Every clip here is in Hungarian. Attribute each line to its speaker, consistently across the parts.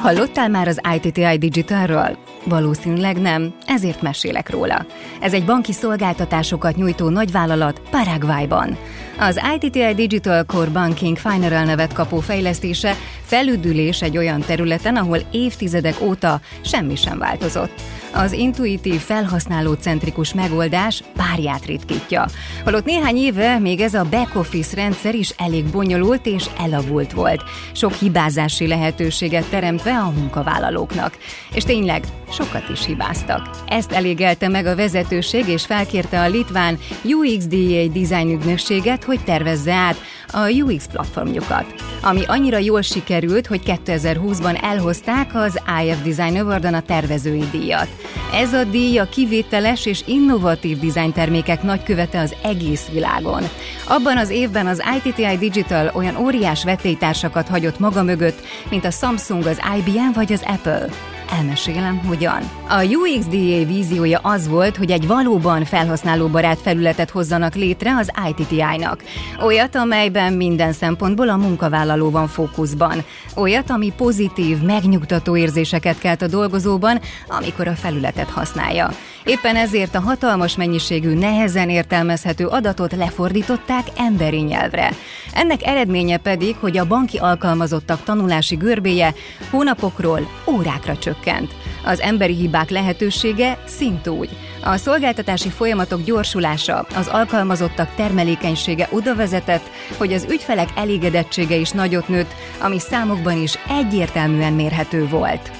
Speaker 1: Hallottál már az ITTI Digitalról? Valószínűleg nem, ezért mesélek róla. Ez egy banki szolgáltatásokat nyújtó nagyvállalat Paraguayban. Az ITTI Digital Core Banking Final nevet kapó fejlesztése felüdülés egy olyan területen, ahol évtizedek óta semmi sem változott. Az intuitív, felhasználócentrikus megoldás párját ritkítja. Holott néhány éve még ez a back-office rendszer is elég bonyolult és elavult volt, sok hibázási lehetőséget teremtve a munkavállalóknak. És tényleg, sokat is hibáztak. Ezt elégelte meg a vezetőség, és felkérte a litván UXDA design ügynökséget, hogy tervezze át a UX platformjukat, ami annyira jól sikerült, hogy 2020-ban elhozták az IF Design Awardon a tervezői díjat. Ez a díj a kivételes és innovatív dizájn termékek nagykövete az egész világon. Abban az évben az ITTI Digital olyan óriás vetélytársakat hagyott maga mögött, mint a Samsung, az IBM vagy az Apple. Elmesélem, hogyan. A UXDA víziója az volt, hogy egy valóban felhasználóbarát felületet hozzanak létre az ITTI-nak. Olyat, amelyben minden szempontból a munkavállaló van fókuszban. Olyat, ami pozitív, megnyugtató érzéseket kelt a dolgozóban, amikor a felületet használja. Éppen ezért a hatalmas mennyiségű, nehezen értelmezhető adatot lefordították emberi nyelvre. Ennek eredménye pedig, hogy a banki alkalmazottak tanulási görbéje hónapokról órákra csökkent. Az emberi hibák lehetősége szintúgy. A szolgáltatási folyamatok gyorsulása, az alkalmazottak termelékenysége oda vezetett, hogy az ügyfelek elégedettsége is nagyot nőtt, ami számokban is egyértelműen mérhető volt.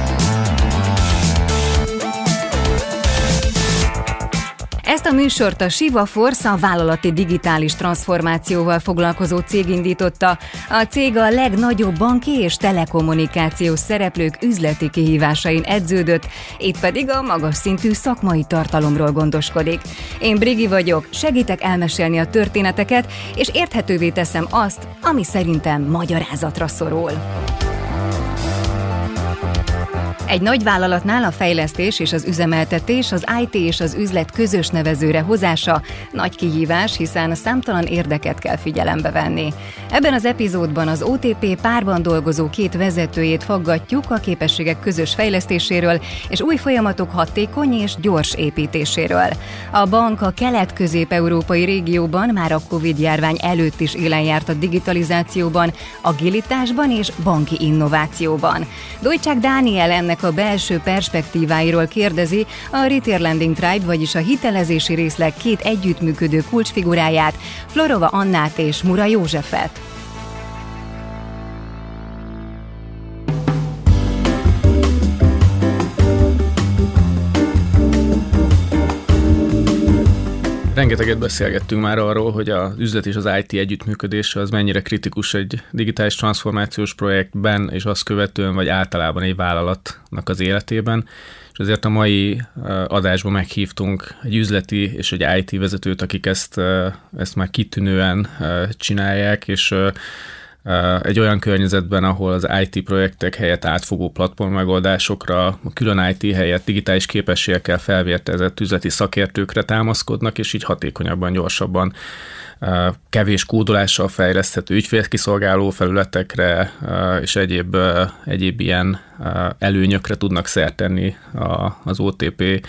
Speaker 1: Ezt a műsort a Siva Force a vállalati digitális transformációval foglalkozó cég indította. A cég a legnagyobb banki és telekommunikációs szereplők üzleti kihívásain edződött, itt pedig a magas szintű szakmai tartalomról gondoskodik. Én Brigi vagyok, segítek elmesélni a történeteket, és érthetővé teszem azt, ami szerintem magyarázatra szorul. Egy nagy vállalatnál a fejlesztés és az üzemeltetés, az IT és az üzlet közös nevezőre hozása nagy kihívás, hiszen számtalan érdeket kell figyelembe venni. Ebben az epizódban az OTP párban dolgozó két vezetőjét faggatjuk a képességek közös fejlesztéséről és új folyamatok hatékony és gyors építéséről. A bank a kelet-közép-európai régióban már a Covid-járvány előtt is élen járt a digitalizációban, agilitásban és banki innovációban. Dojcsák Dániel ennek a belső perspektíváiról kérdezi a Retail Lending Tribe, vagyis a hitelezési részleg két együttműködő kulcsfiguráját, Florova Annát és Mura Józsefet.
Speaker 2: Rengeteget beszélgettünk már arról, hogy az üzlet és az IT együttműködése az mennyire kritikus egy digitális transformációs projektben, és azt követően, vagy általában egy vállalatnak az életében. És ezért a mai adásban meghívtunk egy üzleti és egy IT vezetőt, akik ezt, ezt már kitűnően csinálják, és egy olyan környezetben, ahol az IT projektek helyett átfogó platform megoldásokra, külön IT helyett digitális képességekkel felvértezett üzleti szakértőkre támaszkodnak, és így hatékonyabban, gyorsabban kevés kódolással fejleszthető ügyfélkiszolgáló felületekre és egyéb, egyéb ilyen előnyökre tudnak szert tenni az OTP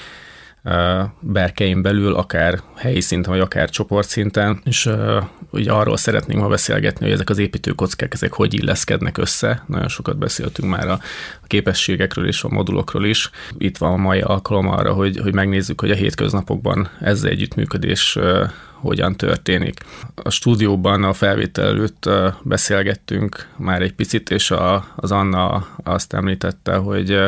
Speaker 2: berkein belül, akár helyi szinten, vagy akár csoportszinten, és ugye arról szeretnénk ma beszélgetni, hogy ezek az építőkockák, ezek hogy illeszkednek össze. Nagyon sokat beszéltünk már a, képességekről és a modulokról is. Itt van a mai alkalom arra, hogy, hogy megnézzük, hogy a hétköznapokban ezzel együttműködés hogyan történik. A stúdióban a felvétel előtt beszélgettünk már egy picit, és a, az Anna azt említette, hogy,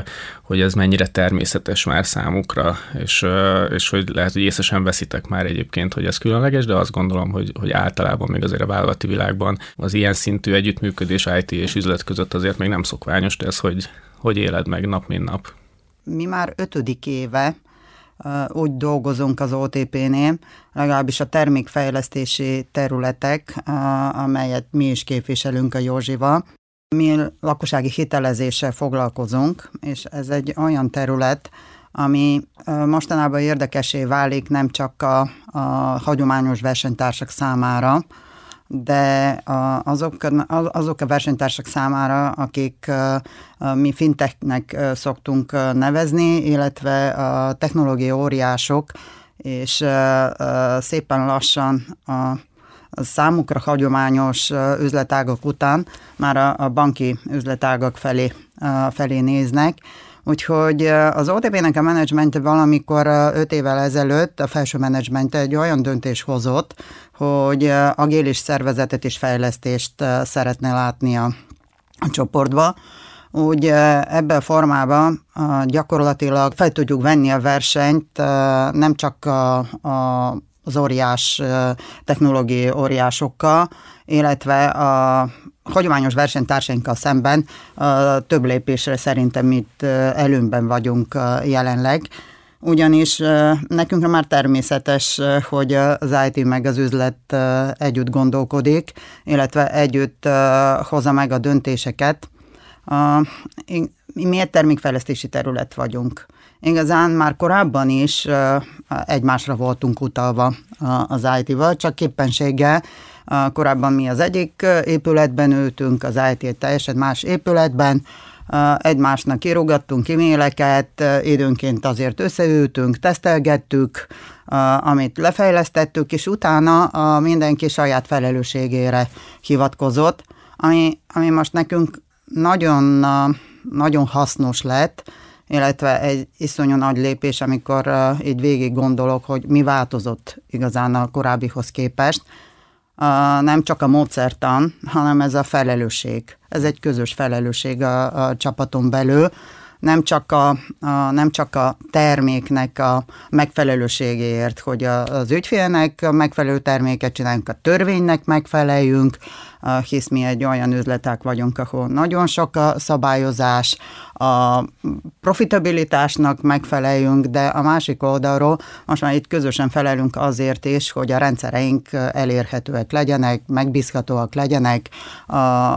Speaker 2: hogy ez mennyire természetes már számukra, és, és hogy lehet, hogy észesen veszitek már egyébként, hogy ez különleges, de azt gondolom, hogy, hogy általában még azért a vállalati világban az ilyen szintű együttműködés IT és üzlet között azért még nem szokványos, de ez hogy, hogy éled meg nap, mint nap?
Speaker 3: Mi már ötödik éve úgy dolgozunk az OTP-nél, legalábbis a termékfejlesztési területek, amelyet mi is képviselünk a Józsival. Mi lakossági hitelezéssel foglalkozunk, és ez egy olyan terület, ami mostanában érdekesé válik nem csak a, a hagyományos versenytársak számára, de azok, azok a versenytársak számára, akik mi fintechnek szoktunk nevezni, illetve a technológiai óriások, és szépen lassan a, számukra hagyományos üzletágak után már a, a banki üzletágak felé, felé néznek, Úgyhogy az OTP-nek a menedzsmente valamikor öt évvel ezelőtt a felső menedzsmente egy olyan döntés hozott, hogy agélis szervezetet és fejlesztést szeretne látni a, a csoportba, úgy ebben a formában gyakorlatilag fel tudjuk venni a versenyt nem csak a, a, az óriás technológiai óriásokkal, illetve a hagyományos versenytársainkkal szemben több lépésre szerintem itt előnben vagyunk jelenleg ugyanis nekünk már természetes, hogy az IT meg az üzlet együtt gondolkodik, illetve együtt hozza meg a döntéseket. Mi egy termékfejlesztési terület vagyunk. Igazán már korábban is egymásra voltunk utalva az IT-val, csak képpenséggel korábban mi az egyik épületben ültünk, az IT teljesen más épületben, egymásnak írogattunk e-maileket, időnként azért összeültünk, tesztelgettük, amit lefejlesztettük, és utána mindenki saját felelősségére hivatkozott, ami, ami most nekünk nagyon, nagyon hasznos lett, illetve egy iszonyú nagy lépés, amikor így végig gondolok, hogy mi változott igazán a korábbihoz képest, nem csak a módszertan, hanem ez a felelősség. Ez egy közös felelősség a, a csapaton belül, nem csak a, a, nem csak a terméknek a megfelelőségéért, hogy a, az ügyfélnek megfelelő terméket csináljunk, a törvénynek megfeleljünk, hisz mi egy olyan üzletek vagyunk, ahol nagyon sok a szabályozás, a profitabilitásnak megfeleljünk, de a másik oldalról most már itt közösen felelünk azért is, hogy a rendszereink elérhetőek legyenek, megbízhatóak legyenek, a,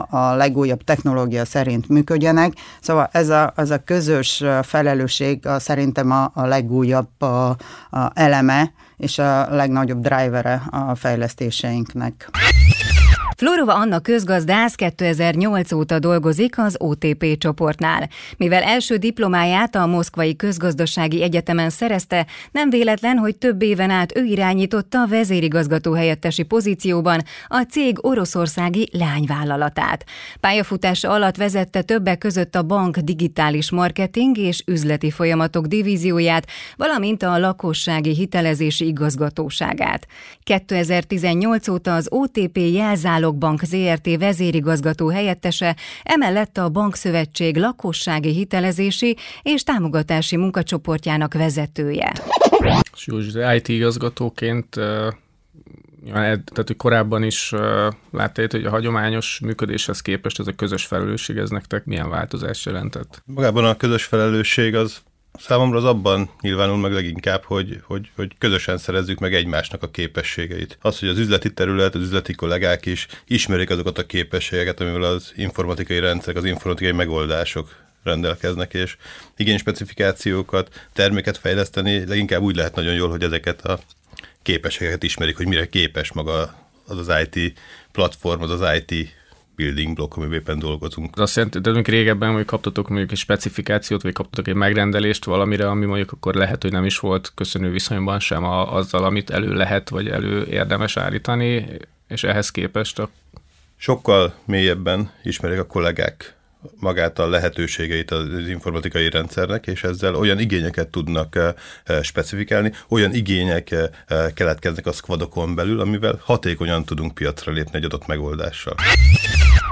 Speaker 3: a legújabb technológia szerint működjenek. Szóval ez a, ez a közös felelősség a, szerintem a, a legújabb a, a eleme és a legnagyobb drivere a fejlesztéseinknek.
Speaker 1: Florova Anna közgazdász 2008 óta dolgozik az OTP csoportnál. Mivel első diplomáját a Moszkvai Közgazdasági Egyetemen szerezte, nem véletlen, hogy több éven át ő irányította a vezérigazgató helyettesi pozícióban a cég oroszországi lányvállalatát. Pályafutása alatt vezette többek között a bank digitális marketing és üzleti folyamatok divízióját, valamint a lakossági hitelezési igazgatóságát. 2018 óta az OTP jelzáló Bank ZRT vezérigazgató helyettese, emellett a Bankszövetség lakossági hitelezési és támogatási munkacsoportjának vezetője.
Speaker 2: Józsi, IT igazgatóként tehát, hogy korábban is láttál, hogy a hagyományos működéshez képest ez a közös felelősség, ez nektek milyen változást jelentett?
Speaker 4: Magában a közös felelősség az Számomra az abban nyilvánul meg leginkább, hogy, hogy, hogy közösen szerezzük meg egymásnak a képességeit. Az, hogy az üzleti terület, az üzleti kollégák is ismerik azokat a képességeket, amivel az informatikai rendszerek, az informatikai megoldások rendelkeznek, és igényspecifikációkat, terméket fejleszteni leginkább úgy lehet nagyon jól, hogy ezeket a képességeket ismerik, hogy mire képes maga az az IT platform, az az IT building block, amiben éppen dolgozunk.
Speaker 2: Az azt jelenti, de mondjuk régebben hogy kaptatok mondjuk egy specifikációt, vagy kaptatok egy megrendelést valamire, ami mondjuk akkor lehet, hogy nem is volt köszönő viszonyban sem a, azzal, amit elő lehet, vagy elő érdemes állítani, és ehhez képest a...
Speaker 4: Sokkal mélyebben ismerik a kollégák magát a lehetőségeit az informatikai rendszernek, és ezzel olyan igényeket tudnak specifikálni, olyan igények keletkeznek a squadokon belül, amivel hatékonyan tudunk piacra lépni egy adott megoldással.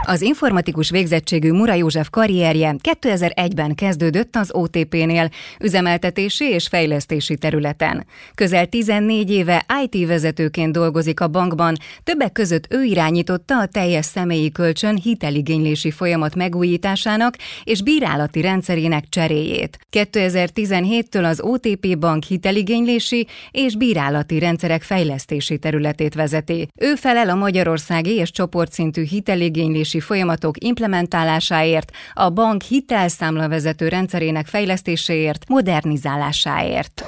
Speaker 1: Az informatikus végzettségű Mura József karrierje 2001-ben kezdődött az OTP-nél, üzemeltetési és fejlesztési területen. Közel 14 éve IT vezetőként dolgozik a bankban, többek között ő irányította a teljes személyi kölcsön hiteligénylési folyamat megújításának és bírálati rendszerének cseréjét. 2017-től az OTP bank hiteligénylési és bírálati rendszerek fejlesztési területét vezeti. Ő felel a magyarországi és csoportszintű hiteligénylési folyamatok implementálásáért, a bank hitelszámlavezető rendszerének fejlesztéséért, modernizálásáért.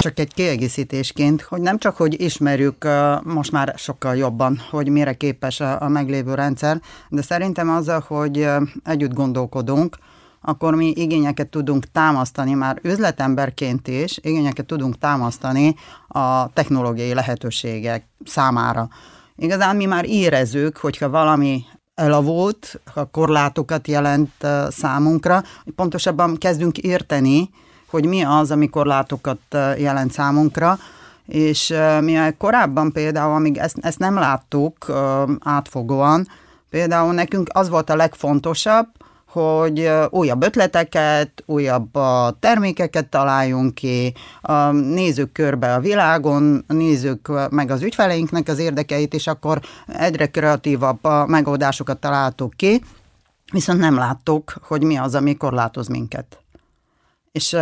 Speaker 3: Csak egy kiegészítésként, hogy nem csak, hogy ismerjük most már sokkal jobban, hogy mire képes a meglévő rendszer, de szerintem azzal, hogy együtt gondolkodunk, akkor mi igényeket tudunk támasztani, már üzletemberként is igényeket tudunk támasztani a technológiai lehetőségek számára. Igazán mi már érezzük, hogyha valami elavult, a korlátokat jelent számunkra. Pontosabban kezdünk érteni, hogy mi az, ami korlátokat jelent számunkra, és mi korábban például, amíg ezt, ezt nem láttuk átfogóan, például nekünk az volt a legfontosabb, hogy újabb ötleteket, újabb termékeket találjunk ki, nézzük körbe a világon, nézzük meg az ügyfeleinknek az érdekeit, és akkor egyre kreatívabb megoldásokat találtuk ki, viszont nem láttuk, hogy mi az, ami korlátoz minket. És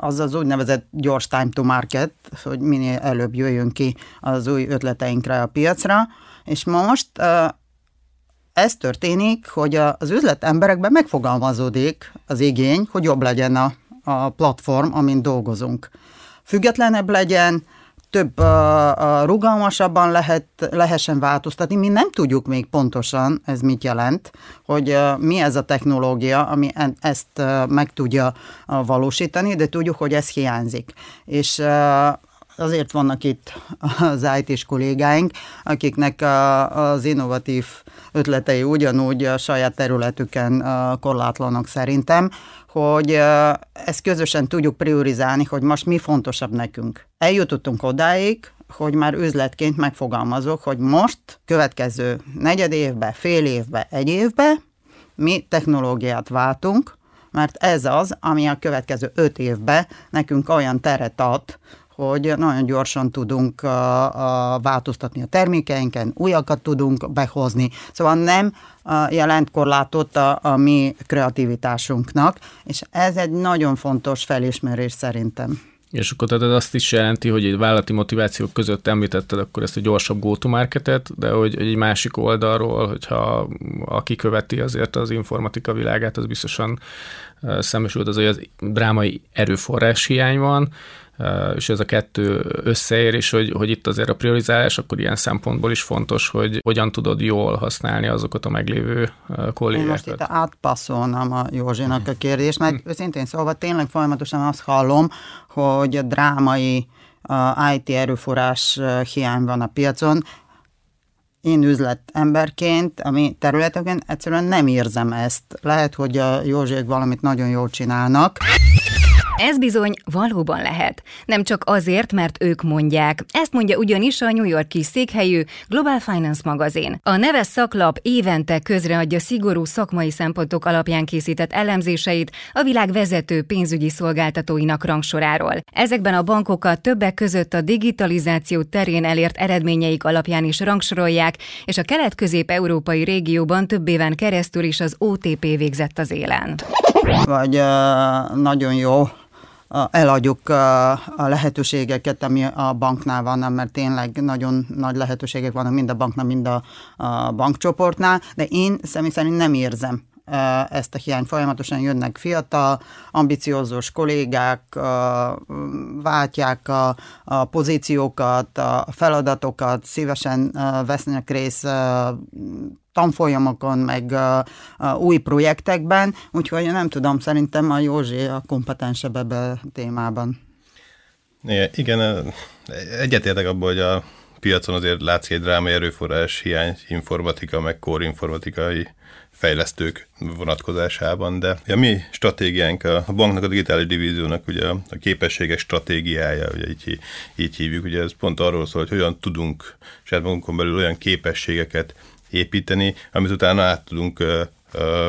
Speaker 3: az az úgynevezett gyors time to market, hogy minél előbb jöjjön ki az új ötleteinkre a piacra, és most ez történik, hogy az üzlet emberekben megfogalmazódik az igény, hogy jobb legyen a, a platform, amin dolgozunk. Függetlenebb legyen, több rugalmasabban lehet, lehessen változtatni. Mi nem tudjuk még pontosan, ez mit jelent, hogy mi ez a technológia, ami ezt meg tudja valósítani, de tudjuk, hogy ez hiányzik. És azért vannak itt az IT-s kollégáink, akiknek az innovatív ötletei ugyanúgy a saját területüken korlátlanak szerintem, hogy ezt közösen tudjuk priorizálni, hogy most mi fontosabb nekünk. Eljutottunk odáig, hogy már üzletként megfogalmazok, hogy most következő negyed évbe, fél évbe, egy évbe mi technológiát váltunk, mert ez az, ami a következő öt évben nekünk olyan teret ad, hogy nagyon gyorsan tudunk a, a változtatni a termékeinken, újakat tudunk behozni. Szóval nem jelent korlátot a, a mi kreativitásunknak, és ez egy nagyon fontos felismerés szerintem.
Speaker 2: És akkor tehát ez azt is jelenti, hogy egy vállalati motivációk között említetted akkor ezt a gyorsabb go-to-marketet, de hogy egy másik oldalról, hogyha aki követi azért az informatika világát, az biztosan szembesült az, hogy az drámai erőforrás hiány van, és ez a kettő összeér, és hogy, hogy itt azért a priorizálás akkor ilyen szempontból is fontos, hogy hogyan tudod jól használni azokat a meglévő kollégákat. Én
Speaker 3: most itt átpasszolnám a Józsinak a kérdést, mert hm. őszintén szóval tényleg folyamatosan azt hallom, hogy a drámai a IT erőforrás hiány van a piacon, én üzletemberként, ami területeken egyszerűen nem érzem ezt. Lehet, hogy a Józsiek valamit nagyon jól csinálnak.
Speaker 1: Ez bizony valóban lehet. Nem csak azért, mert ők mondják. Ezt mondja ugyanis a New Yorki székhelyű Global Finance magazin. A neves szaklap évente közreadja szigorú szakmai szempontok alapján készített elemzéseit a világ vezető pénzügyi szolgáltatóinak rangsoráról. Ezekben a bankokat többek között a digitalizáció terén elért eredményeik alapján is rangsorolják, és a kelet-közép-európai régióban több éven keresztül is az OTP végzett az élen.
Speaker 3: Vagy uh, nagyon jó eladjuk a lehetőségeket, ami a banknál van, mert tényleg nagyon nagy lehetőségek vannak mind a banknál, mind a, bankcsoportnál, de én személy szerint nem érzem ezt a hiányt. Folyamatosan jönnek fiatal, ambiciózus kollégák, váltják a, a pozíciókat, a feladatokat, szívesen vesznek részt tanfolyamokon, meg a, a új projektekben, úgyhogy nem tudom, szerintem a Józsi a kompetensebb ebben a témában.
Speaker 4: Igen, egyetértek abból, hogy a piacon azért látszik egy drámai erőforrás hiány, informatika, meg kórinformatikai fejlesztők vonatkozásában, de a mi stratégiánk, a banknak, a digitális divíziónak ugye a képességes stratégiája, ugye így, így hívjuk, ugye ez pont arról szól, hogy hogyan tudunk saját magunkon belül olyan képességeket építeni, amit utána át tudunk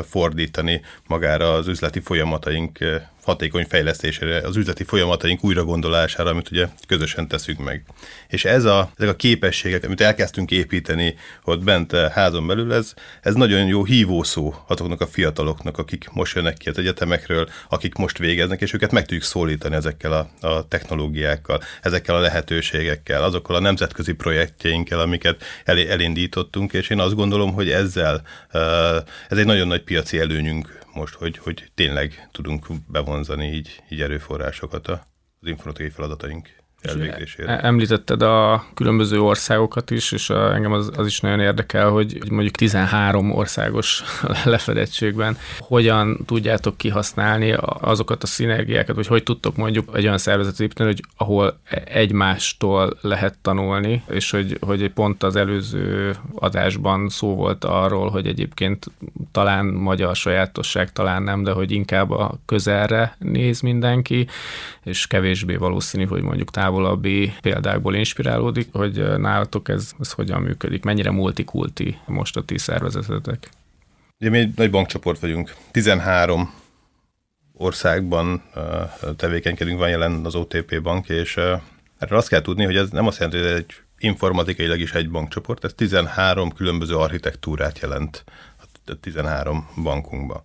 Speaker 4: fordítani magára az üzleti folyamataink hatékony fejlesztésére, az üzleti folyamataink újra gondolására, amit ugye közösen teszünk meg. És ez a, ezek a képességek, amit elkezdtünk építeni ott bent eh, házon belül, ez, ez nagyon jó hívószó azoknak a fiataloknak, akik most jönnek ki az egyetemekről, akik most végeznek, és őket meg tudjuk szólítani ezekkel a, a technológiákkal, ezekkel a lehetőségekkel, azokkal a nemzetközi projektjeinkkel, amiket el, elindítottunk, és én azt gondolom, hogy ezzel eh, ez egy nagyon nagy piaci előnyünk most, hogy, hogy tényleg tudunk bevonzani így, így erőforrásokat az informatikai feladataink elvégzésére.
Speaker 2: E- említetted a különböző országokat is, és engem az, az is nagyon érdekel, hogy mondjuk 13 országos lefedettségben hogyan tudjátok kihasználni azokat a szinergiákat, vagy hogy tudtok mondjuk egy olyan szervezetet építeni, hogy ahol egymástól lehet tanulni, és hogy, hogy pont az előző adásban szó volt arról, hogy egyébként talán magyar sajátosság, talán nem, de hogy inkább a közelre néz mindenki, és kevésbé valószínű, hogy mondjuk távol távolabbi példákból inspirálódik, hogy nálatok ez, ez hogyan működik, mennyire multikulti most a ti szervezetetek?
Speaker 4: Ugye mi egy nagy bankcsoport vagyunk, 13 országban tevékenykedünk, van jelen az OTP bank, és erről azt kell tudni, hogy ez nem azt jelenti, hogy ez egy informatikailag is egy bankcsoport, ez 13 különböző architektúrát jelent a 13 bankunkban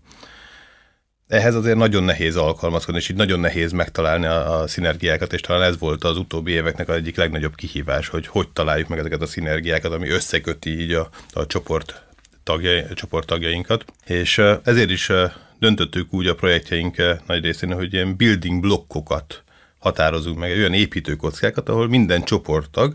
Speaker 4: ehhez azért nagyon nehéz alkalmazkodni, és így nagyon nehéz megtalálni a, a szinergiákat, és talán ez volt az utóbbi éveknek az egyik legnagyobb kihívás, hogy hogy találjuk meg ezeket a szinergiákat, ami összeköti így a, a csoport, tagjai, a csoport tagjainkat. És ezért is döntöttük úgy a projektjeink nagy részén, hogy ilyen building blokkokat határozunk meg, olyan építőkockákat, ahol minden csoporttag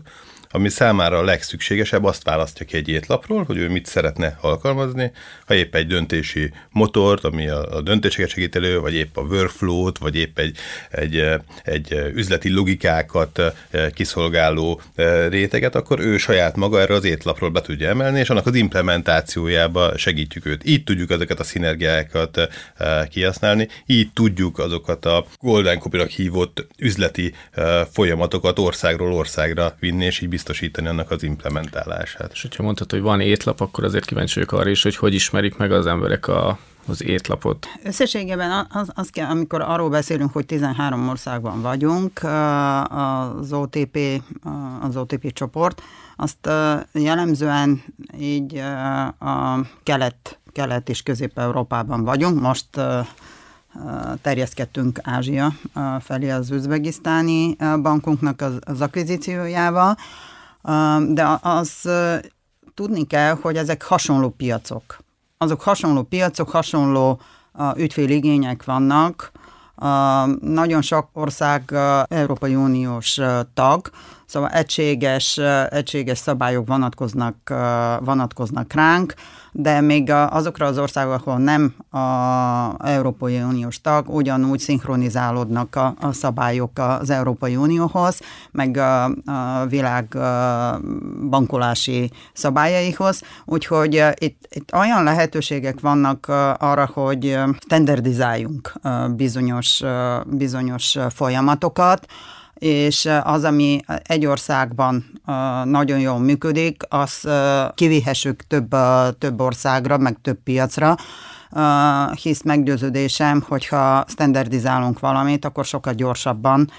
Speaker 4: ami számára a legszükségesebb, azt választja ki egy étlapról, hogy ő mit szeretne alkalmazni, ha épp egy döntési motort, ami a, a döntéseket segít elő, vagy épp a workflow-t, vagy épp egy, egy, egy üzleti logikákat eh, kiszolgáló eh, réteget, akkor ő saját maga erre az étlapról be tudja emelni, és annak az implementációjába segítjük őt. Így tudjuk ezeket a szinergiákat eh, kihasználni, így tudjuk azokat a Golden copy hívott üzleti folyamatokat országról országra vinni, és így biztosítani annak az implementálását.
Speaker 2: És hogyha mondtad, hogy van étlap, akkor azért kíváncsi vagyok arra is, hogy hogy ismerik meg az emberek a, az étlapot?
Speaker 3: Összességében az, az kell, amikor arról beszélünk, hogy 13 országban vagyunk, az OTP, az OTP csoport, azt jellemzően így a kelet, kelet és közép-európában vagyunk. Most terjeszkedtünk Ázsia felé az üzbegisztáni bankunknak az, az akvizíciójával, de az tudni kell, hogy ezek hasonló piacok. Azok hasonló piacok, hasonló ügyféligények vannak, nagyon sok ország Európai Uniós tag, szóval egységes, egységes szabályok vonatkoznak, vonatkoznak ránk, de még azokra az országok, ahol nem a Európai Uniós tag, ugyanúgy szinkronizálódnak a, a szabályok az Európai Unióhoz, meg a, a világ bankolási szabályaihoz, úgyhogy itt, itt olyan lehetőségek vannak arra, hogy standardizáljunk bizonyos, bizonyos folyamatokat, és az, ami egy országban nagyon jól működik, az kivihessük több, több országra, meg több piacra, hisz meggyőződésem, hogyha standardizálunk valamit, akkor sokkal gyorsabban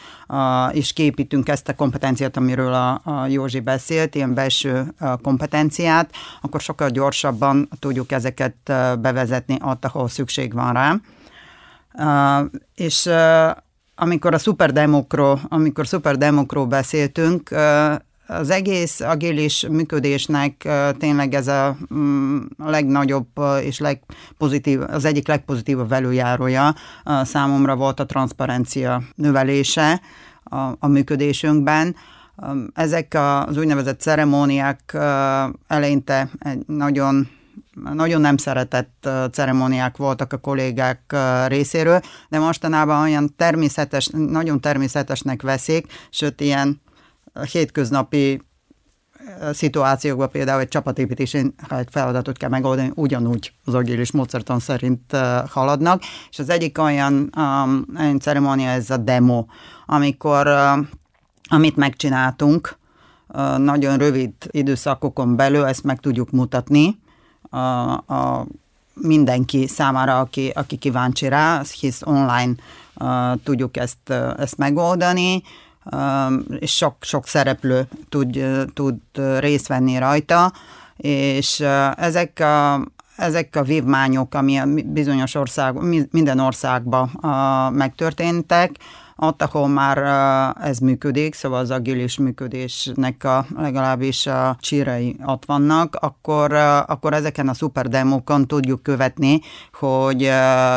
Speaker 3: is képítünk ezt a kompetenciát, amiről a, Józsi beszélt, ilyen belső kompetenciát, akkor sokkal gyorsabban tudjuk ezeket bevezetni ott, ahol szükség van rá. És amikor a szuperdemokról, amikor szuperdemokról beszéltünk, az egész agilis működésnek tényleg ez a, mm, legnagyobb és legpozitív, az egyik legpozitívabb velőjárója számomra volt a transzparencia növelése a, a működésünkben. Ezek az úgynevezett ceremóniák eleinte egy nagyon nagyon nem szeretett ceremóniák voltak a kollégák részéről, de mostanában olyan természetes, nagyon természetesnek veszik, sőt ilyen hétköznapi szituációkban például egy csapatépítésén, ha egy feladatot kell megoldani, ugyanúgy az agilis módszertan szerint haladnak, és az egyik olyan, um, olyan ceremónia, ez a demo, amikor uh, amit megcsináltunk, nagyon rövid időszakokon belül ezt meg tudjuk mutatni a, a mindenki számára, aki, aki kíváncsi rá, hisz online uh, tudjuk ezt, uh, ezt megoldani, és sok, sok szereplő tud, tud részt venni rajta, és ezek a, ezek a vívmányok, ami bizonyos ország, minden országban megtörténtek, ott, ahol már ez működik, szóval az agilis működésnek a, legalábbis a csírei ott vannak, akkor, akkor ezeken a szuperdemókon tudjuk követni, hogy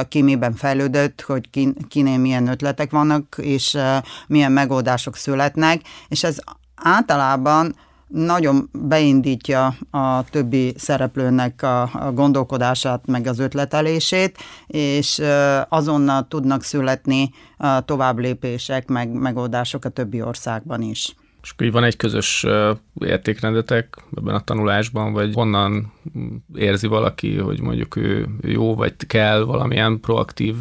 Speaker 3: ki miben fejlődött, hogy ki, kinél milyen ötletek vannak, és milyen megoldások születnek, és ez általában nagyon beindítja a többi szereplőnek a, gondolkodását, meg az ötletelését, és azonnal tudnak születni tovább lépések, meg megoldások a többi országban is.
Speaker 2: És akkor van egy közös értékrendetek ebben a tanulásban, vagy honnan érzi valaki, hogy mondjuk ő jó, vagy kell valamilyen proaktív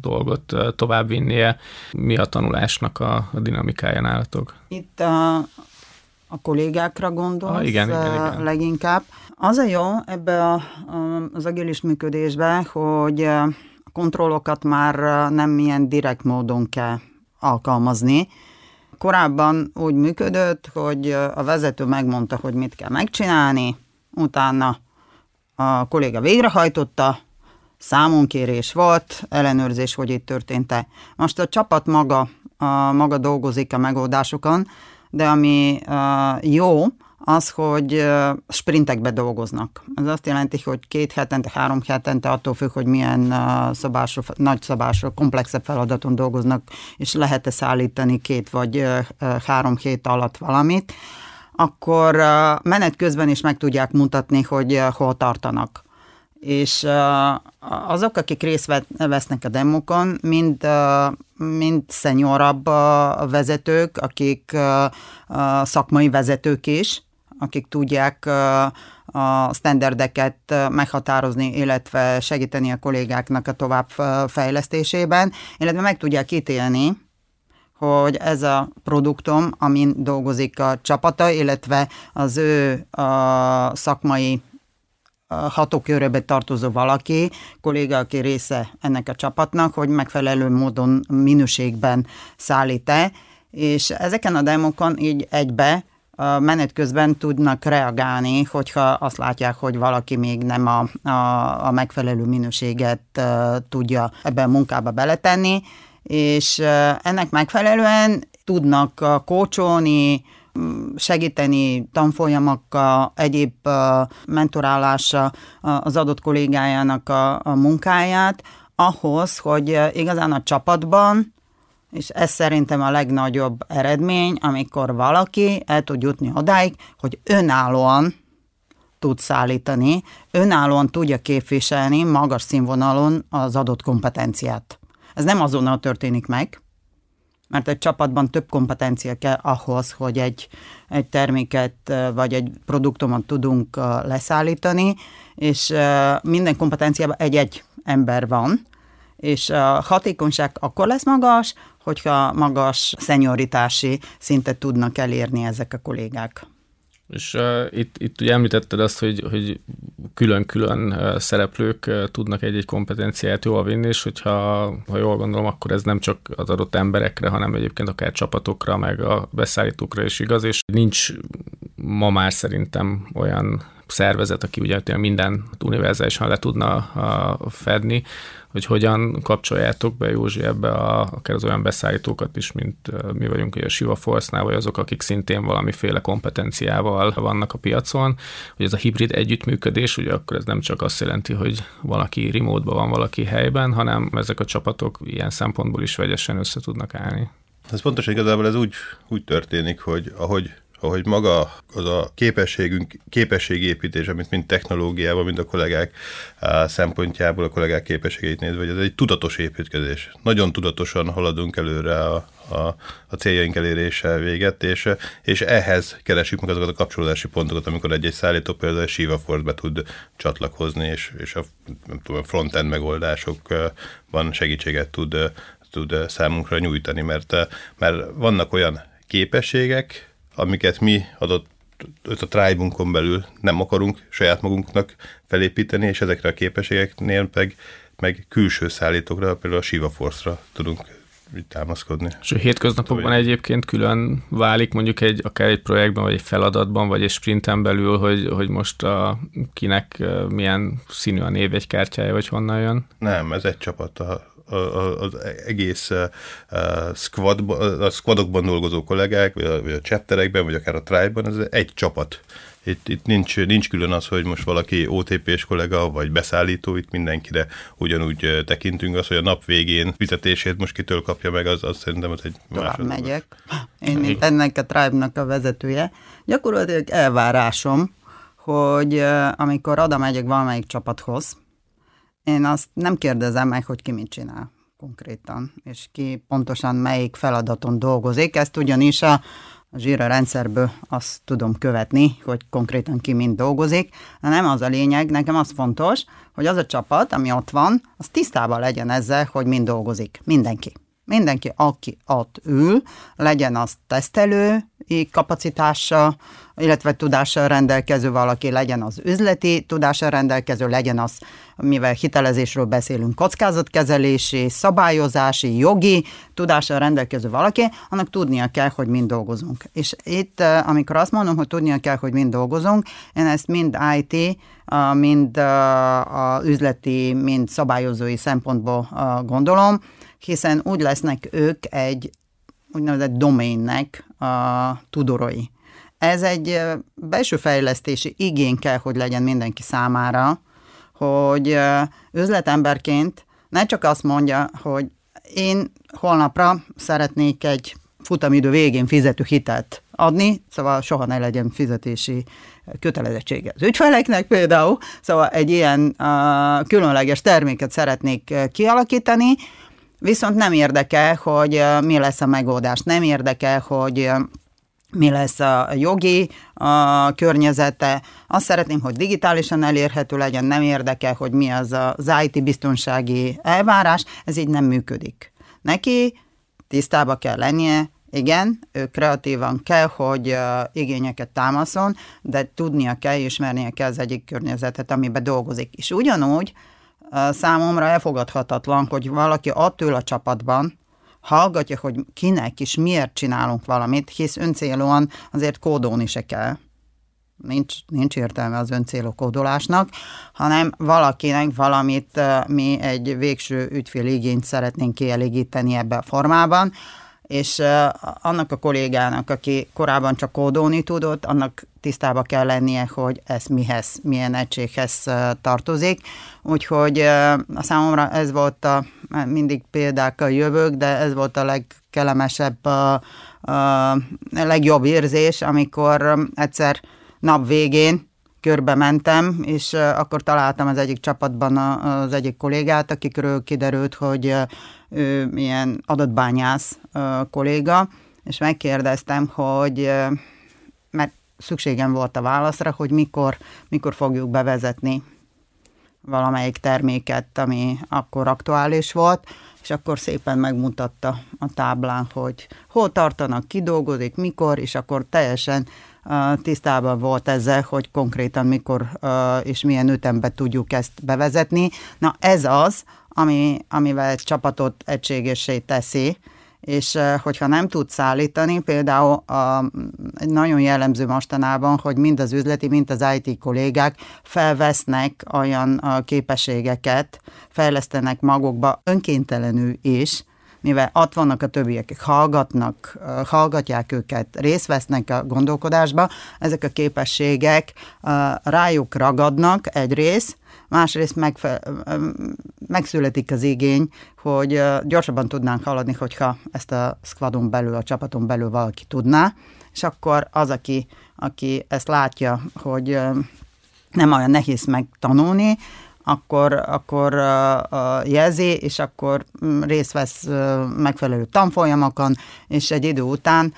Speaker 2: dolgot továbbvinnie? Mi a tanulásnak a, a dinamikája nálatok?
Speaker 3: Itt a, a kollégákra gondolsz
Speaker 2: ah, igen, igen, igen.
Speaker 3: leginkább. Az a jó ebbe a, az agilis működésbe, hogy a kontrollokat már nem ilyen direkt módon kell alkalmazni. Korábban úgy működött, hogy a vezető megmondta, hogy mit kell megcsinálni, utána a kolléga végrehajtotta, számonkérés volt, ellenőrzés, hogy itt történt-e. Most a csapat maga, a, maga dolgozik a megoldásokon, de ami uh, jó, az, hogy sprintekbe dolgoznak. Ez azt jelenti, hogy két hetente, három hetente, attól függ, hogy milyen szabású, nagy szabású, komplexebb feladaton dolgoznak, és lehet-e szállítani két vagy három hét alatt valamit, akkor menet közben is meg tudják mutatni, hogy hol tartanak és azok, akik részt vesznek a demokon, mind, mind szenyorabb vezetők, akik szakmai vezetők is, akik tudják a standardeket meghatározni, illetve segíteni a kollégáknak a továbbfejlesztésében, illetve meg tudják ítélni, hogy ez a produktum, amin dolgozik a csapata, illetve az ő a szakmai hatókörébe tartozó valaki, kolléga, aki része ennek a csapatnak, hogy megfelelő módon, minőségben szállít-e, és ezeken a demokon így egybe menet közben tudnak reagálni, hogyha azt látják, hogy valaki még nem a, a, a megfelelő minőséget uh, tudja ebbe a munkába beletenni, és uh, ennek megfelelően tudnak kócsolni, segíteni tanfolyamokkal, egyéb mentorálása az adott kollégájának a, a munkáját, ahhoz, hogy igazán a csapatban, és ez szerintem a legnagyobb eredmény, amikor valaki el tud jutni odáig, hogy önállóan tud szállítani, önállóan tudja képviselni magas színvonalon az adott kompetenciát. Ez nem azonnal történik meg, mert egy csapatban több kompetencia kell ahhoz, hogy egy, egy terméket vagy egy produktumot tudunk leszállítani, és minden kompetenciában egy-egy ember van, és a hatékonyság akkor lesz magas, hogyha magas szenyoritási szintet tudnak elérni ezek a kollégák.
Speaker 2: És uh, itt, itt ugye említetted azt, hogy, hogy külön-külön uh, szereplők uh, tudnak egy-egy kompetenciát jól vinni, és hogyha ha jól gondolom, akkor ez nem csak az adott emberekre, hanem egyébként akár csapatokra, meg a beszállítókra is igaz, és nincs ma már szerintem olyan szervezet, aki ugye minden univerzálisan le tudna a, fedni, hogy hogyan kapcsoljátok be Józsi ebbe a, akár az olyan beszállítókat is, mint mi vagyunk a Siva Force-nál, vagy azok, akik szintén valamiféle kompetenciával vannak a piacon, hogy ez a hibrid együttműködés, ugye akkor ez nem csak azt jelenti, hogy valaki remote van, valaki helyben, hanem ezek a csapatok ilyen szempontból is vegyesen össze tudnak állni.
Speaker 4: Ez pontosan igazából ez úgy, úgy történik, hogy ahogy ahogy maga az a képességünk, képességépítés, amit mind technológiával, mind a kollégák szempontjából, a kollégák képességeit nézve, hogy ez egy tudatos építkezés. Nagyon tudatosan haladunk előre a, a, a céljaink elérése véget, és, ehhez keresjük meg azokat a kapcsolódási pontokat, amikor egy-egy szállító például a Shiva Force-be tud csatlakozni, és, és a, nem tudom, a front-end megoldásokban segítséget tud, tud számunkra nyújtani, mert, mert vannak olyan képességek, amiket mi adott a tribe belül nem akarunk saját magunknak felépíteni, és ezekre a képességeknél meg, meg külső szállítókra, például a Shiva Force-ra tudunk támaszkodni.
Speaker 2: És a hétköznapokban Vagy... egyébként külön válik mondjuk egy, akár egy projektben, vagy egy feladatban, vagy egy sprinten belül, hogy, hogy most a, kinek milyen színű a névegykártyája, vagy honnan jön?
Speaker 4: Nem, ez egy csapat. A, az egész squad, a squadokban dolgozó kollégák, vagy a, vagy a chapterekben, vagy akár a tribe-ban, ez egy csapat. Itt, itt nincs, nincs külön az, hogy most valaki OTP-s kollega, vagy beszállító, itt mindenkire ugyanúgy tekintünk. Az, hogy a nap végén fizetését most kitől kapja meg, az, az szerintem az egy
Speaker 3: Tovább megyek. Én itt ennek a Tribe-nak a vezetője. Gyakorlatilag elvárásom, hogy amikor oda megyek valamelyik csapathoz, én azt nem kérdezem meg, hogy ki mit csinál konkrétan, és ki pontosan melyik feladaton dolgozik. Ezt ugyanis a a zsíra rendszerből azt tudom követni, hogy konkrétan ki mind dolgozik, de nem az a lényeg, nekem az fontos, hogy az a csapat, ami ott van, az tisztában legyen ezzel, hogy mind dolgozik. Mindenki. Mindenki, aki ott ül, legyen az tesztelő kapacitása, illetve tudással rendelkező valaki, legyen az üzleti tudással rendelkező, legyen az, mivel hitelezésről beszélünk, kockázatkezelési, szabályozási, jogi tudással rendelkező valaki, annak tudnia kell, hogy mind dolgozunk. És itt, eh, amikor azt mondom, hogy tudnia kell, hogy mind dolgozunk, én ezt mind IT, mind a üzleti, mind szabályozói szempontból gondolom, hiszen úgy lesznek ők egy úgynevezett doménnek a tudorai. Ez egy belső fejlesztési igény kell, hogy legyen mindenki számára, hogy üzletemberként ne csak azt mondja, hogy én holnapra szeretnék egy futamidő végén fizető hitelt adni, szóval soha ne legyen fizetési kötelezettsége az ügyfeleknek például, szóval egy ilyen uh, különleges terméket szeretnék kialakítani, viszont nem érdekel, hogy uh, mi lesz a megoldás, nem érdekel, hogy uh, mi lesz a jogi a környezete. Azt szeretném, hogy digitálisan elérhető legyen, nem érdekel, hogy mi az az IT biztonsági elvárás, ez így nem működik. Neki tisztába kell lennie, igen, ő kreatívan kell, hogy uh, igényeket támaszon, de tudnia kell, ismernie kell az egyik környezetet, amiben dolgozik. És ugyanúgy számomra elfogadhatatlan, hogy valaki ott ül a csapatban, hallgatja, hogy kinek és miért csinálunk valamit, hisz öncélúan azért kódolni se kell. Nincs, nincs értelme az öncélú kódolásnak, hanem valakinek valamit mi egy végső ügyfél igényt szeretnénk kielégíteni ebbe a formában, és annak a kollégának, aki korábban csak kódolni tudott, annak tisztába kell lennie, hogy ez mihez, milyen egységhez tartozik. Úgyhogy a számomra ez volt a, mindig példákkal jövök, de ez volt a legkelemesebb, a, a legjobb érzés, amikor egyszer nap végén körbe mentem, és akkor találtam az egyik csapatban az egyik kollégát, akikről kiderült, hogy ő milyen adatbányász kolléga, és megkérdeztem, hogy mert szükségem volt a válaszra, hogy mikor, mikor fogjuk bevezetni valamelyik terméket, ami akkor aktuális volt, és akkor szépen megmutatta a táblán, hogy hol tartanak, ki dolgozik, mikor, és akkor teljesen uh, tisztában volt ezzel, hogy konkrétan mikor uh, és milyen ütemben tudjuk ezt bevezetni. Na ez az, ami, amivel egy csapatot egységessé teszi, és hogyha nem tud szállítani, például a, nagyon jellemző mostanában, hogy mind az üzleti, mind az IT kollégák felvesznek olyan képességeket, fejlesztenek magukba önkéntelenül is, mivel ott vannak a többiek, akik hallgatnak, hallgatják őket, részt vesznek a gondolkodásba, ezek a képességek rájuk ragadnak egyrészt, másrészt megfe- megszületik az igény, hogy gyorsabban tudnánk haladni, hogyha ezt a squadon belül, a csapaton belül valaki tudná, és akkor az, aki, aki ezt látja, hogy nem olyan nehéz megtanulni, akkor, akkor jelzi, és akkor mm, részt vesz megfelelő tanfolyamokon, és egy idő után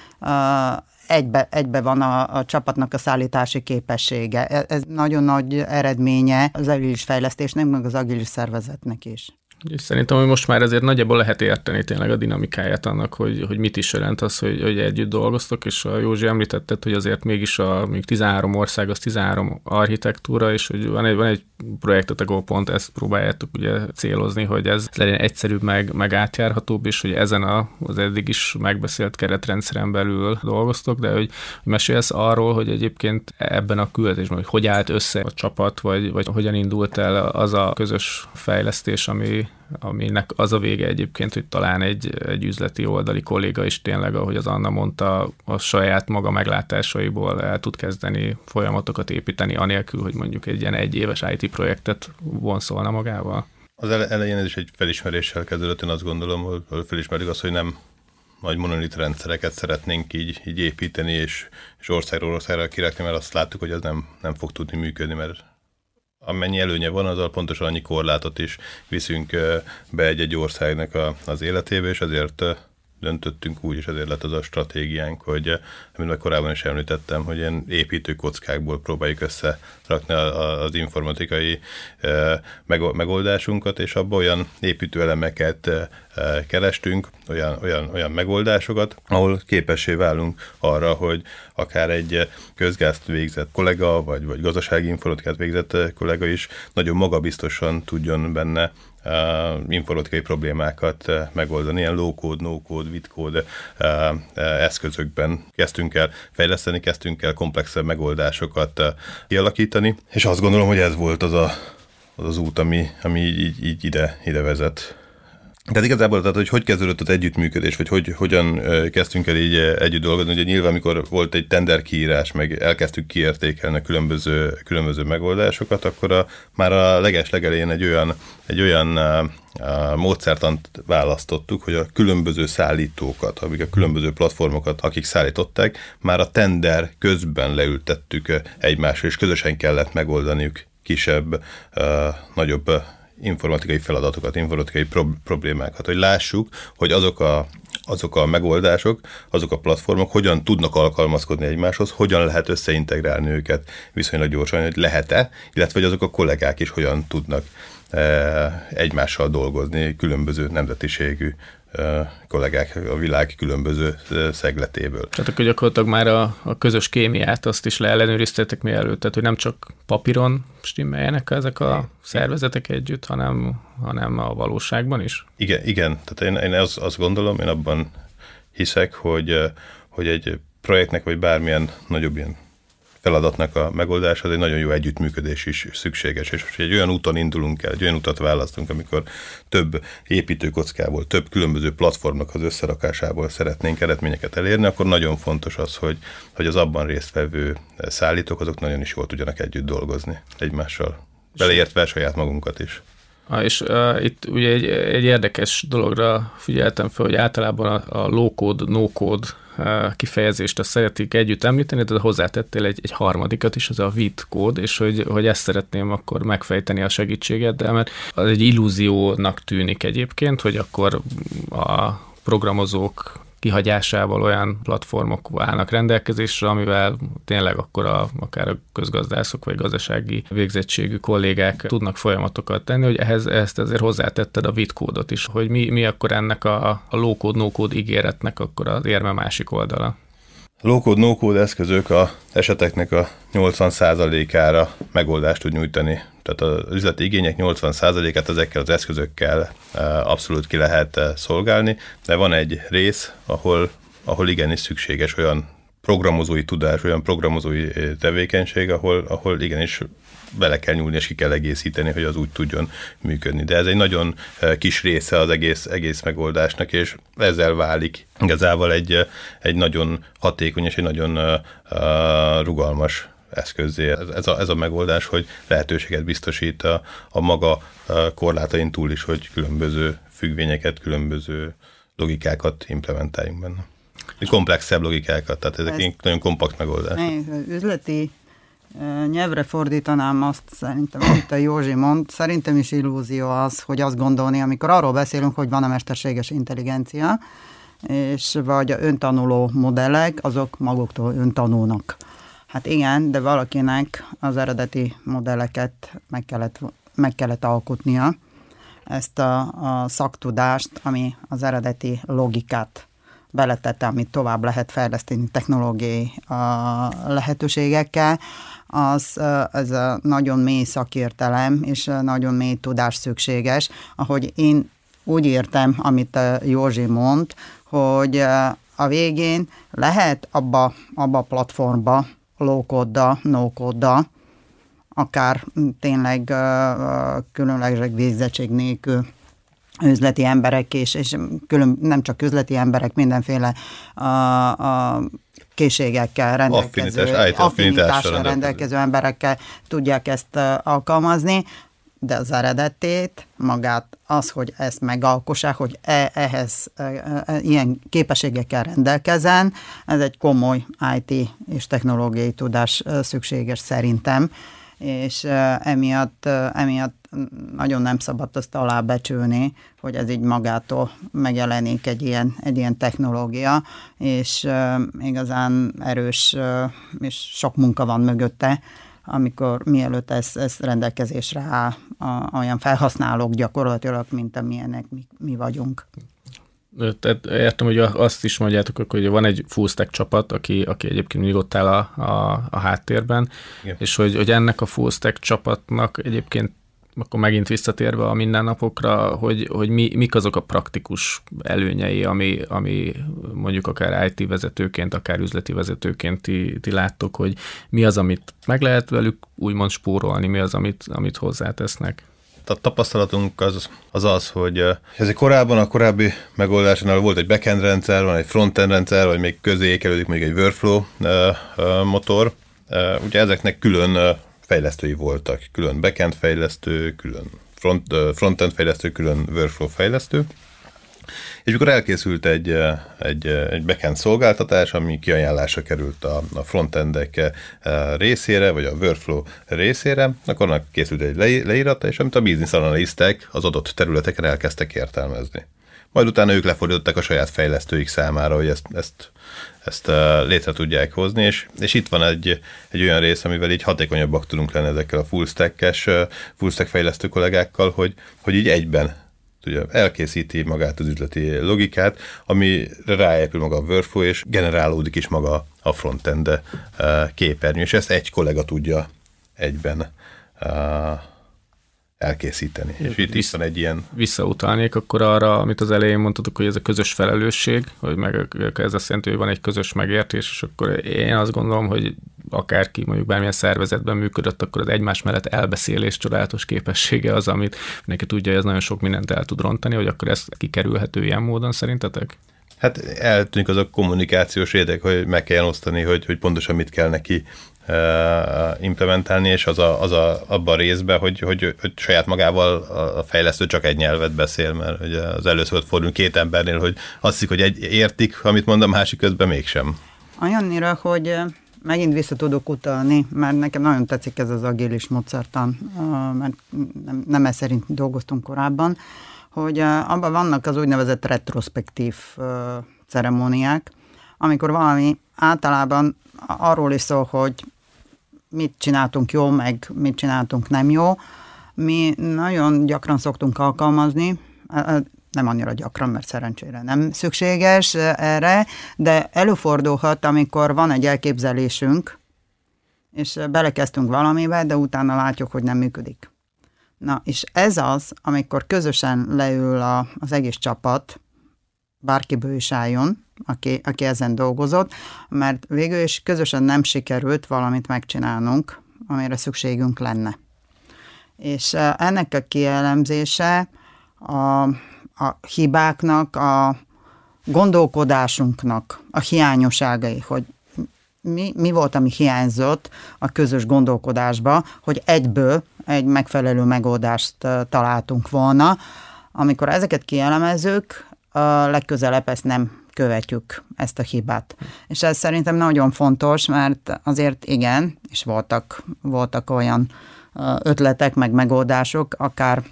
Speaker 3: egybe, egybe van a, a csapatnak a szállítási képessége. E, ez nagyon nagy eredménye az agilis fejlesztésnek, meg az agilis szervezetnek is.
Speaker 2: És szerintem, hogy most már ezért nagyjából lehet érteni tényleg a dinamikáját annak, hogy, hogy mit is jelent az, hogy, hogy együtt dolgoztok, és a Józsi említetted, hogy azért mégis a még 13 ország, az 13 architektúra, és hogy van egy, van egy projektet, ahol pont ezt próbáljátok ugye célozni, hogy ez legyen egyszerűbb, meg, meg átjárhatóbb, és hogy ezen a, az eddig is megbeszélt keretrendszeren belül dolgoztok, de hogy, hogy mesélsz arról, hogy egyébként ebben a küldetésben, hogy hogy állt össze a csapat, vagy, vagy hogyan indult el az a közös fejlesztés, ami, aminek az a vége egyébként, hogy talán egy, egy üzleti oldali kolléga is tényleg, ahogy az Anna mondta, a saját maga meglátásaiból el tud kezdeni folyamatokat építeni, anélkül, hogy mondjuk egy ilyen egyéves IT projektet vonszolna magával?
Speaker 4: Az elején ez is egy felismeréssel kezdődött, én azt gondolom, hogy felismerjük azt, hogy nem nagy monolit rendszereket szeretnénk így, így építeni, és, és országról országra kirakni, mert azt láttuk, hogy az nem, nem fog tudni működni, mert amennyi előnye van, azzal pontosan annyi korlátot is viszünk be egy-egy országnak a, az életébe, és ezért döntöttünk úgy, és ezért lett az a stratégiánk, hogy, amit már korábban is említettem, hogy ilyen építőkockákból próbáljuk összerakni az informatikai megoldásunkat, és abban olyan építőelemeket kerestünk, olyan, olyan, olyan megoldásokat, ahol képessé válunk arra, hogy akár egy közgázt végzett kollega, vagy, vagy gazdasági informatikát végzett kollega is nagyon magabiztosan tudjon benne informatikai problémákat megoldani, ilyen low-code, no-code, with-code eszközökben kezdtünk el fejleszteni, kezdtünk el komplexebb megoldásokat kialakítani, és azt gondolom, hogy ez volt az a, az, az út, ami, ami így, így ide, ide vezet. Tehát igazából, tehát, hogy hogy kezdődött az együttműködés, vagy hogy, hogyan kezdtünk el így együtt dolgozni. Ugye nyilván, amikor volt egy tender kiírás, meg elkezdtük kiértékelni a különböző, különböző megoldásokat, akkor a, már a leges legelején egy olyan, egy olyan a, módszertant választottuk, hogy a különböző szállítókat, akik a különböző platformokat, akik szállították, már a tender közben leültettük egymásra, és közösen kellett megoldaniuk kisebb, nagyobb informatikai feladatokat, informatikai prob- problémákat, hogy lássuk, hogy azok a, azok a megoldások, azok a platformok hogyan tudnak alkalmazkodni egymáshoz, hogyan lehet összeintegrálni őket viszonylag gyorsan, hogy lehet-e, illetve hogy azok a kollégák is hogyan tudnak e, egymással dolgozni különböző nemzetiségű kollégák a világ különböző szegletéből.
Speaker 2: Tehát akkor gyakorlatilag már a, a közös kémiát azt is leellenőriztetek mielőtt, tehát hogy nem csak papíron stimmeljenek ezek a szervezetek együtt, hanem, hanem a valóságban is?
Speaker 4: Igen, igen. tehát én, én azt, azt gondolom, én abban hiszek, hogy, hogy egy projektnek, vagy bármilyen nagyobb ilyen feladatnak a megoldása, egy nagyon jó együttműködés is szükséges, és hogy egy olyan úton indulunk el, egy olyan utat választunk, amikor több építőkockából, több különböző platformnak az összerakásából szeretnénk eredményeket elérni, akkor nagyon fontos az, hogy, hogy az abban résztvevő szállítók, azok nagyon is jól tudjanak együtt dolgozni egymással, beleértve saját magunkat is.
Speaker 2: Ah, és uh, itt ugye egy, egy érdekes dologra figyeltem fel, hogy általában a, a low-code, no-code kifejezést azt szeretik együtt említeni, de hozzátettél egy, egy harmadikat is, az a VIT kód, és hogy, hogy ezt szeretném akkor megfejteni a segítségeddel, mert az egy illúziónak tűnik egyébként, hogy akkor a programozók kihagyásával olyan platformok állnak rendelkezésre, amivel tényleg akkor a, akár a közgazdászok vagy gazdasági végzettségű kollégák tudnak folyamatokat tenni, hogy ehhez ezt ezért hozzátetted a vitkódot is, hogy mi, mi akkor ennek a, a low-code, no-code ígéretnek akkor az érme másik oldala.
Speaker 4: Low-code, eszközök a eseteknek a 80%-ára megoldást tud nyújtani. Tehát az üzleti igények 80%-át ezekkel az eszközökkel eh, abszolút ki lehet eh, szolgálni, de van egy rész, ahol, ahol igenis szükséges olyan programozói tudás, olyan programozói eh, tevékenység, ahol, ahol igenis bele kell nyúlni, és ki kell egészíteni, hogy az úgy tudjon működni. De ez egy nagyon kis része az egész, egész megoldásnak, és ezzel válik igazából egy, egy nagyon hatékony és egy nagyon rugalmas eszközé. Ez, ez, a, ez a megoldás, hogy lehetőséget biztosít a, a maga korlátain túl is, hogy különböző függvényeket, különböző logikákat implementáljunk benne. Komplexebb logikákat, tehát ezek ez nagyon kompakt megoldás.
Speaker 3: Üzleti nyelvre fordítanám azt szerintem, amit a Józsi mond, szerintem is illúzió az, hogy azt gondolni, amikor arról beszélünk, hogy van a mesterséges intelligencia, és vagy a öntanuló modellek, azok maguktól öntanulnak. Hát igen, de valakinek az eredeti modelleket meg kellett, meg kellett alkotnia, ezt a, a szaktudást, ami az eredeti logikát beletette, amit tovább lehet fejleszteni technológiai a lehetőségekkel, az ez a nagyon mély szakértelem és nagyon mély tudás szükséges. Ahogy én úgy értem, amit Józsi mond, hogy a végén lehet abba, abba a platformba, lókodda, nókodda, akár tényleg különleges végzettség nélkül üzleti emberek, és, és külön, nem csak üzleti emberek, mindenféle a, a készségekkel rendelkező,
Speaker 4: Affinitás, affinitással
Speaker 3: rendelkező. emberekkel tudják ezt alkalmazni, de az eredetét, magát az, hogy ezt megalkossák, hogy e, ehhez e, e, ilyen képességekkel rendelkezzen, ez egy komoly IT és technológiai tudás szükséges szerintem, és emiatt, emiatt nagyon nem szabad azt alábecsülni, hogy ez így magától megjelenik egy ilyen, egy ilyen technológia, és igazán erős és sok munka van mögötte, amikor mielőtt ez, ez rendelkezésre áll a, olyan felhasználók gyakorlatilag, mint amilyenek mi, mi vagyunk.
Speaker 2: Tehát értem, hogy azt is mondjátok, hogy van egy full stack csapat, aki, aki egyébként mindig ott áll a, a, a háttérben, Igen. és hogy, hogy ennek a full stack csapatnak egyébként akkor megint visszatérve a mindennapokra, hogy, hogy mi, mik azok a praktikus előnyei, ami, ami mondjuk akár IT vezetőként, akár üzleti vezetőként ti, ti láttok, hogy mi az, amit meg lehet velük úgymond spórolni, mi az, amit, amit hozzátesznek
Speaker 4: a tapasztalatunk az az, az hogy ez egy korábban, a korábbi megoldásnál volt egy backend rendszer, van egy frontend rendszer, vagy még közé ékelődik még egy workflow motor. Ugye ezeknek külön fejlesztői voltak, külön backend fejlesztő, külön front, frontend fejlesztő, külön workflow fejlesztő. És mikor elkészült egy, egy, egy backend szolgáltatás, ami kiajánlásra került a, a frontendek részére, vagy a workflow részére, akkor annak készült egy leírata, és amit a business analisztek az adott területeken elkezdtek értelmezni. Majd utána ők lefordították a saját fejlesztőik számára, hogy ezt, ezt, ezt létre tudják hozni, és, és itt van egy, egy olyan rész, amivel így hatékonyabbak tudunk lenni ezekkel a full stack-es, full stack fejlesztő kollégákkal, hogy, hogy így egyben ugye elkészíti magát az üzleti logikát, ami ráépül maga a workflow, és generálódik is maga a frontend képernyő, és ezt egy kollega tudja egyben elkészíteni. És itt is van egy ilyen...
Speaker 2: Visszautalnék akkor arra, amit az elején mondtatok, hogy ez a közös felelősség, hogy meg ez azt jelenti, hogy van egy közös megértés, és akkor én azt gondolom, hogy akárki mondjuk bármilyen szervezetben működött, akkor az egymás mellett elbeszélés csodálatos képessége az, amit neki tudja, hogy ez nagyon sok mindent el tud rontani, hogy akkor ez kikerülhető ilyen módon szerintetek?
Speaker 4: Hát eltűnik az a kommunikációs érdek, hogy meg kell osztani, hogy, hogy pontosan mit kell neki implementálni, és az, a, az a, abban a részben, hogy, hogy, hogy saját magával a fejlesztő csak egy nyelvet beszél, mert ugye az először fordulunk két embernél, hogy azt hiszik, hogy egy értik, amit mondom, másik közben mégsem.
Speaker 3: Olyannyira, hogy megint vissza tudok utalni, mert nekem nagyon tetszik ez az agilis módszertan, mert nem, nem ez szerint dolgoztunk korábban, hogy abban vannak az úgynevezett retrospektív ceremóniák, amikor valami általában arról is szól, hogy mit csináltunk jó, meg mit csináltunk nem jó. Mi nagyon gyakran szoktunk alkalmazni, nem annyira gyakran, mert szerencsére nem szükséges erre, de előfordulhat, amikor van egy elképzelésünk, és belekezdtünk valamibe, de utána látjuk, hogy nem működik. Na, és ez az, amikor közösen leül a, az egész csapat, bárkiből is álljon, aki, aki ezen dolgozott, mert végül is közösen nem sikerült valamit megcsinálnunk, amire szükségünk lenne. És ennek a kielemzése a, a hibáknak, a gondolkodásunknak a hiányosságai, hogy mi, mi volt, ami hiányzott a közös gondolkodásba, hogy egyből egy megfelelő megoldást találtunk volna. Amikor ezeket kielemezzük, legközelebb ezt nem követjük ezt a hibát. És ez szerintem nagyon fontos, mert azért igen, és voltak, voltak olyan ötletek, meg megoldások, akár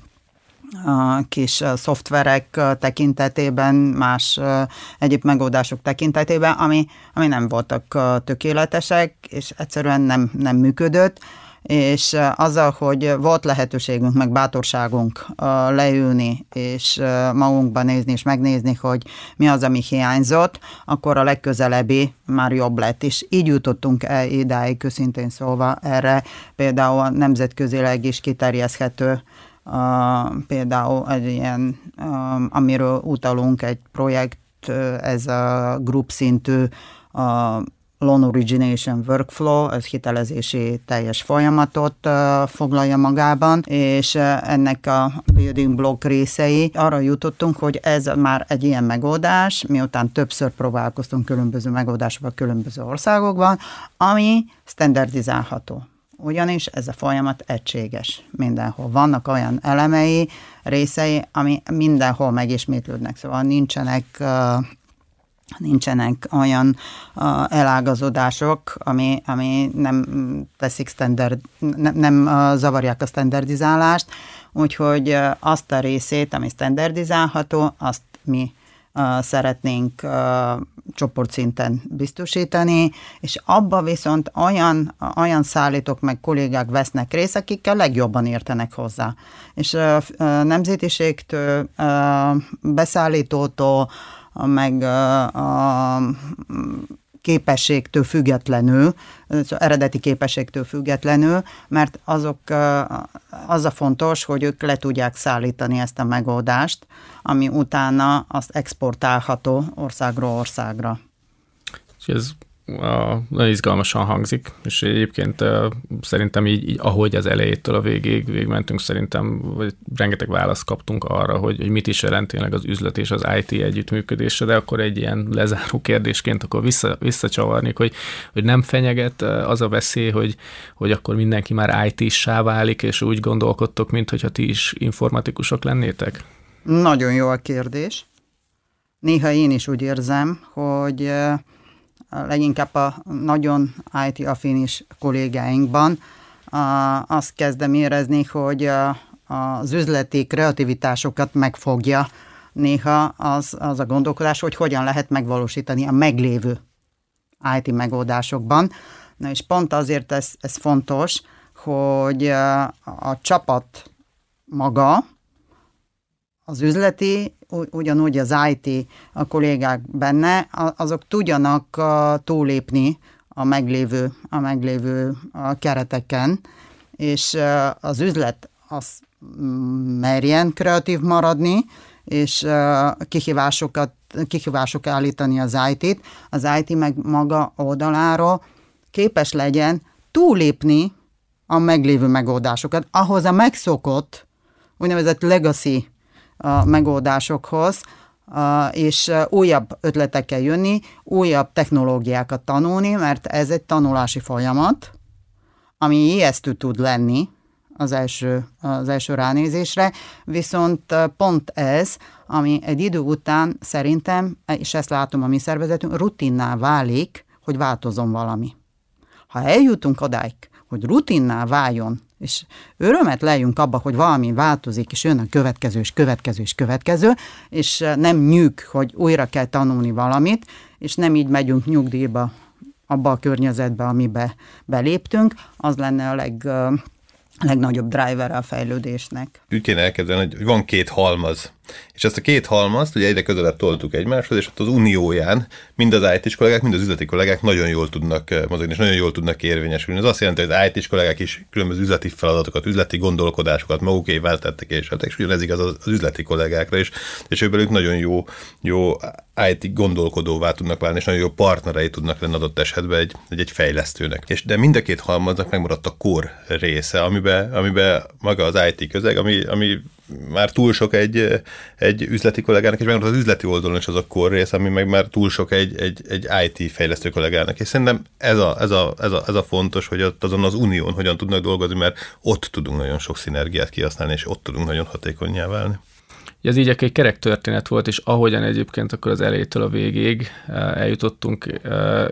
Speaker 3: kis szoftverek tekintetében, más egyéb megoldások tekintetében, ami, ami nem voltak tökéletesek, és egyszerűen nem, nem működött és azzal, hogy volt lehetőségünk, meg bátorságunk leülni, és magunkba nézni, és megnézni, hogy mi az, ami hiányzott, akkor a legközelebbi már jobb lett, és így jutottunk el idáig, őszintén szólva erre. Például nemzetközileg is kiterjeszthető Uh, például egy ilyen, um, amiről utalunk, egy projekt, ez a grup szintű uh, Loan Origination Workflow, ez hitelezési teljes folyamatot foglalja magában, és ennek a building block részei. Arra jutottunk, hogy ez már egy ilyen megoldás, miután többször próbálkoztunk különböző megoldásokban különböző országokban, ami standardizálható. Ugyanis ez a folyamat egységes. Mindenhol. Vannak olyan elemei, részei, ami mindenhol megismétlődnek, szóval nincsenek uh, nincsenek olyan uh, elágazódások, ami, ami nem teszik standard, nem, nem zavarják a standardizálást, úgyhogy azt a részét, ami standardizálható, azt mi szeretnénk csoportszinten biztosítani, és abba viszont olyan, olyan szállítók meg kollégák vesznek részt, akikkel legjobban értenek hozzá. És uh, nemzetiségtől, uh, beszállítótól, meg a képességtől függetlenül, szóval eredeti képességtől függetlenül, mert azok, az a fontos, hogy ők le tudják szállítani ezt a megoldást, ami utána azt exportálható országról országra.
Speaker 2: Ez nagyon izgalmasan hangzik, és egyébként szerintem így, így, ahogy az elejétől a végéig végmentünk, szerintem vagy rengeteg választ kaptunk arra, hogy, hogy mit is jelent tényleg az üzlet és az IT együttműködése, de akkor egy ilyen lezáró kérdésként akkor vissza, visszacsavarnék, hogy, hogy nem fenyeget az a veszély, hogy, hogy akkor mindenki már IT-sá válik, és úgy gondolkodtok, mint hogyha ti is informatikusok lennétek?
Speaker 3: Nagyon jó a kérdés. Néha én is úgy érzem, hogy leginkább a nagyon IT-afinis kollégáinkban azt kezdem érezni, hogy az üzleti kreativitásokat megfogja néha az, az a gondolkodás, hogy hogyan lehet megvalósítani a meglévő IT megoldásokban. Na és pont azért ez, ez fontos, hogy a csapat maga, az üzleti, ugyanúgy az IT a kollégák benne, azok tudjanak túlépni a meglévő, a meglévő kereteken, és az üzlet az merjen kreatív maradni, és kihívásokat, kihívások állítani az IT-t, az IT meg maga oldaláról képes legyen túlépni a meglévő megoldásokat, ahhoz a megszokott úgynevezett legacy a megoldásokhoz, és újabb ötletekkel jönni, újabb technológiákat tanulni, mert ez egy tanulási folyamat, ami ijesztő tud lenni az első, az első ránézésre, viszont pont ez, ami egy idő után szerintem, és ezt látom a mi szervezetünk, rutinná válik, hogy változom valami. Ha eljutunk odáig, hogy rutinná váljon és örömet lejünk abba, hogy valami változik, és jön a következő, és következő, és következő, és eh, nem nyűg, hogy újra kell tanulni valamit, és nem így megyünk nyugdíjba abba a környezetbe, amibe beléptünk, az lenne a leg, eh, legnagyobb driver a fejlődésnek.
Speaker 4: Úgy kéne elkezdeni, hogy van két halmaz, és ezt a két halmazt ugye egyre közelebb toltuk egymáshoz, és ott az unióján mind az IT-s kollégák, mind az üzleti kollégák nagyon jól tudnak eh, mozogni, és nagyon jól tudnak érvényesülni. Ez azt jelenti, hogy az IT-s kollégák is különböző üzleti feladatokat, üzleti gondolkodásokat magukével tettek, és hát és ugyanez igaz az, az üzleti kollégákra is, és ők nagyon jó, jó IT gondolkodóvá tudnak válni, és nagyon jó partnerei tudnak lenni adott esetben egy, egy, egy fejlesztőnek. És de mind a két halmaznak megmaradt a kor része, amiben, amiben maga az IT közeg, ami, ami már túl sok egy, egy üzleti kollégának, és megmaradt az üzleti oldalon is az a kor rész, ami meg már túl sok egy, egy, egy IT fejlesztő kollégának. És szerintem ez a, ez, a, ez, a, ez a fontos, hogy ott azon az unión hogyan tudnak dolgozni, mert ott tudunk nagyon sok szinergiát kihasználni, és ott tudunk nagyon hatékonyá válni.
Speaker 2: Ez így egy kerek történet volt, és ahogyan egyébként akkor az elejétől a végig eh, eljutottunk, eh,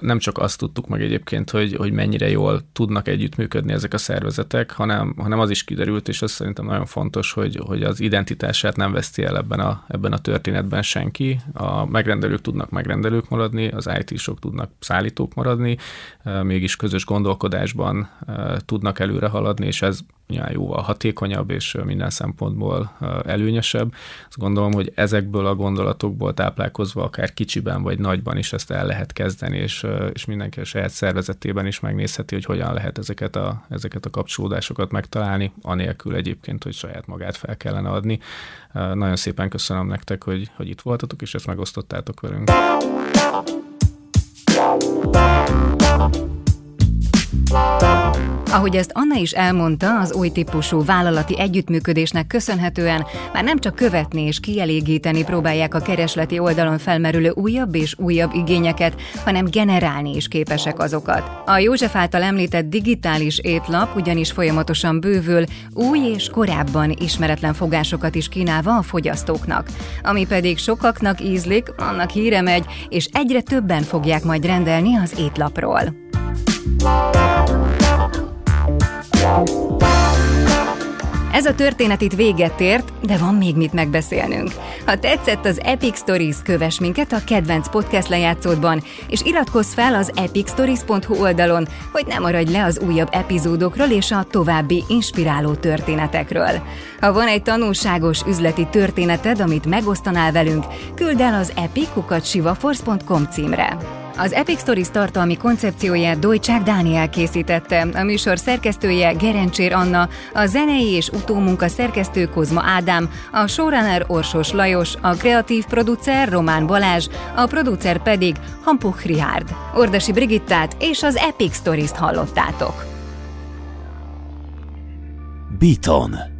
Speaker 2: nem csak azt tudtuk meg egyébként, hogy, hogy mennyire jól tudnak együttműködni ezek a szervezetek, hanem, hanem az is kiderült, és az szerintem nagyon fontos, hogy, hogy az identitását nem veszti el ebben a, ebben a történetben senki. A megrendelők tudnak megrendelők maradni, az IT-sok tudnak szállítók maradni, eh, mégis közös gondolkodásban tudnak előre haladni, és ez jóval hatékonyabb és minden szempontból előnyösebb. Azt gondolom, hogy ezekből a gondolatokból táplálkozva akár kicsiben vagy nagyban is ezt el lehet kezdeni, és, és mindenki a saját szervezetében is megnézheti, hogy hogyan lehet ezeket a, ezeket a kapcsolódásokat megtalálni, anélkül egyébként, hogy saját magát fel kellene adni. Nagyon szépen köszönöm nektek, hogy, hogy itt voltatok, és ezt megosztottátok velünk.
Speaker 1: Ahogy ezt Anna is elmondta, az új típusú vállalati együttműködésnek köszönhetően már nem csak követni és kielégíteni próbálják a keresleti oldalon felmerülő újabb és újabb igényeket, hanem generálni is képesek azokat. A József által említett digitális étlap ugyanis folyamatosan bővül, új és korábban ismeretlen fogásokat is kínálva a fogyasztóknak. Ami pedig sokaknak ízlik, annak híre megy, és egyre többen fogják majd rendelni az étlapról. Ez a történet itt véget ért, de van még mit megbeszélnünk. Ha tetszett az Epic Stories, kövess minket a kedvenc podcast lejátszódban, és iratkozz fel az epicstories.hu oldalon, hogy ne maradj le az újabb epizódokról és a további inspiráló történetekről. Ha van egy tanulságos üzleti történeted, amit megosztanál velünk, küld el az epic.sivaforce.com címre. Az Epic Stories tartalmi koncepcióját Dojcsák Dániel készítette, a műsor szerkesztője Gerencsér Anna, a zenei és utómunka szerkesztő Kozma Ádám, a showrunner Orsos Lajos, a kreatív producer Román Balázs, a producer pedig Hampuch Rihárd. Ordasi Brigittát és az Epic Stories-t hallottátok.
Speaker 5: Beaton